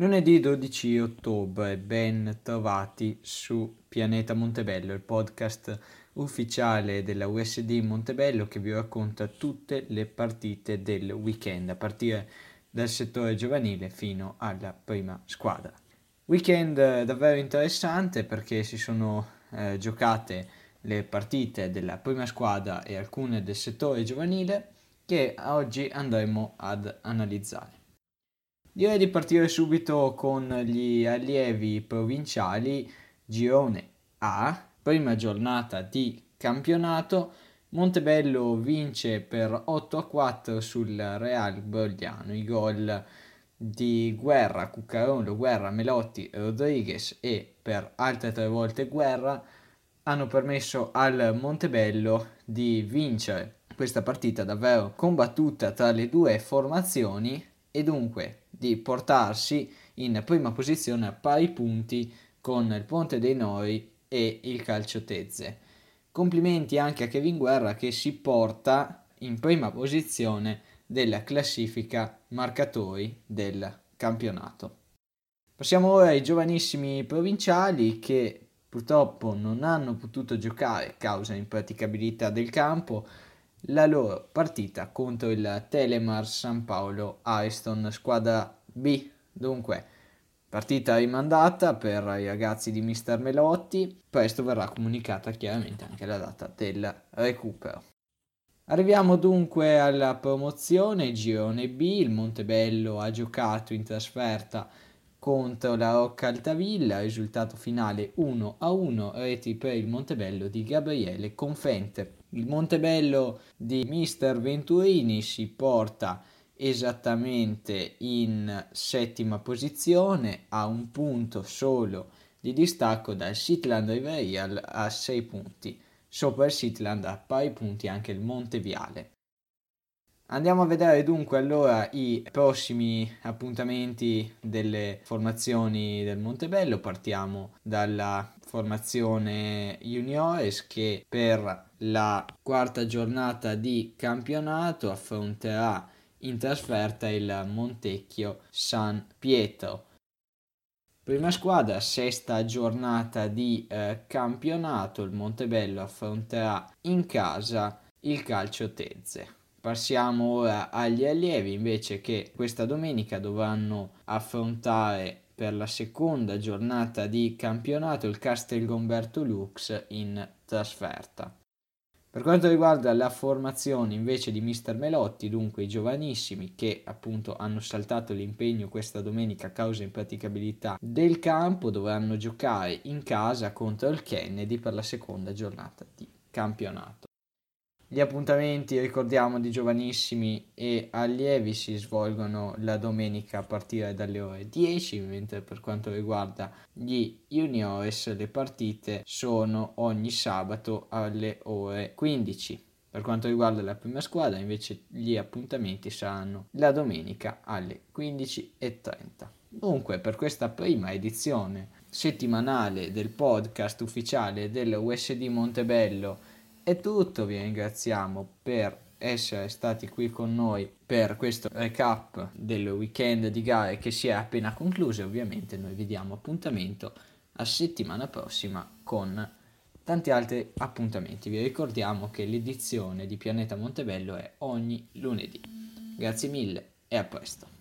Lunedì 12 ottobre, ben trovati su Pianeta Montebello, il podcast ufficiale della USD Montebello che vi racconta tutte le partite del weekend, a partire dal settore giovanile fino alla prima squadra. Weekend davvero interessante perché si sono eh, giocate le partite della prima squadra e alcune del settore giovanile che oggi andremo ad analizzare. Direi di partire subito con gli allievi provinciali, girone A, prima giornata di campionato. Montebello vince per 8 a 4 sul Real Borgliano. I gol di Guerra, Cuccarolo, Guerra, Melotti, Rodriguez e per altre tre volte Guerra hanno permesso al Montebello di vincere questa partita davvero combattuta tra le due formazioni e dunque di portarsi in prima posizione a pari punti con il Ponte dei Nori e il Calcio Tezze. Complimenti anche a Kevin Guerra che si porta in prima posizione della classifica marcatori del campionato. Passiamo ora ai giovanissimi provinciali che purtroppo non hanno potuto giocare causa impraticabilità del campo la loro partita contro il Telemar San Paolo Ariston squadra B. Dunque, partita rimandata per i ragazzi di Mister Melotti, presto verrà comunicata chiaramente anche la data del recupero. Arriviamo dunque alla promozione, girone B, il Montebello ha giocato in trasferta contro la Rocca Altavilla, risultato finale 1 a 1, reti per il Montebello di Gabriele Confente. Il Montebello di Mister Venturini si porta esattamente in settima posizione a un punto solo di distacco dal Sitland Riverial a 6 punti. Sopra il Sitland a pari punti anche il Monteviale. Andiamo a vedere dunque allora i prossimi appuntamenti delle formazioni del Montebello. Partiamo dalla formazione juniores che per la quarta giornata di campionato affronterà in trasferta il Montecchio San Pietro. Prima squadra, sesta giornata di eh, campionato, il Montebello affronterà in casa il Calcio Tezze. Passiamo ora agli allievi invece che questa domenica dovranno affrontare per la seconda giornata di campionato il Castel Gomberto Lux in trasferta. Per quanto riguarda la formazione invece di Mister Melotti, dunque i giovanissimi che appunto hanno saltato l'impegno questa domenica a causa impraticabilità del campo dovranno giocare in casa contro il Kennedy per la seconda giornata di campionato. Gli appuntamenti, ricordiamo, di giovanissimi e allievi si svolgono la domenica a partire dalle ore 10, mentre per quanto riguarda gli juniores le partite sono ogni sabato alle ore 15. Per quanto riguarda la prima squadra, invece, gli appuntamenti saranno la domenica alle 15.30. Dunque, per questa prima edizione settimanale del podcast ufficiale del USD Montebello è tutto, vi ringraziamo per essere stati qui con noi per questo recap del weekend di gare che si è appena concluso ovviamente noi vi diamo appuntamento a settimana prossima con tanti altri appuntamenti. Vi ricordiamo che l'edizione di Pianeta Montebello è ogni lunedì. Grazie mille e a presto.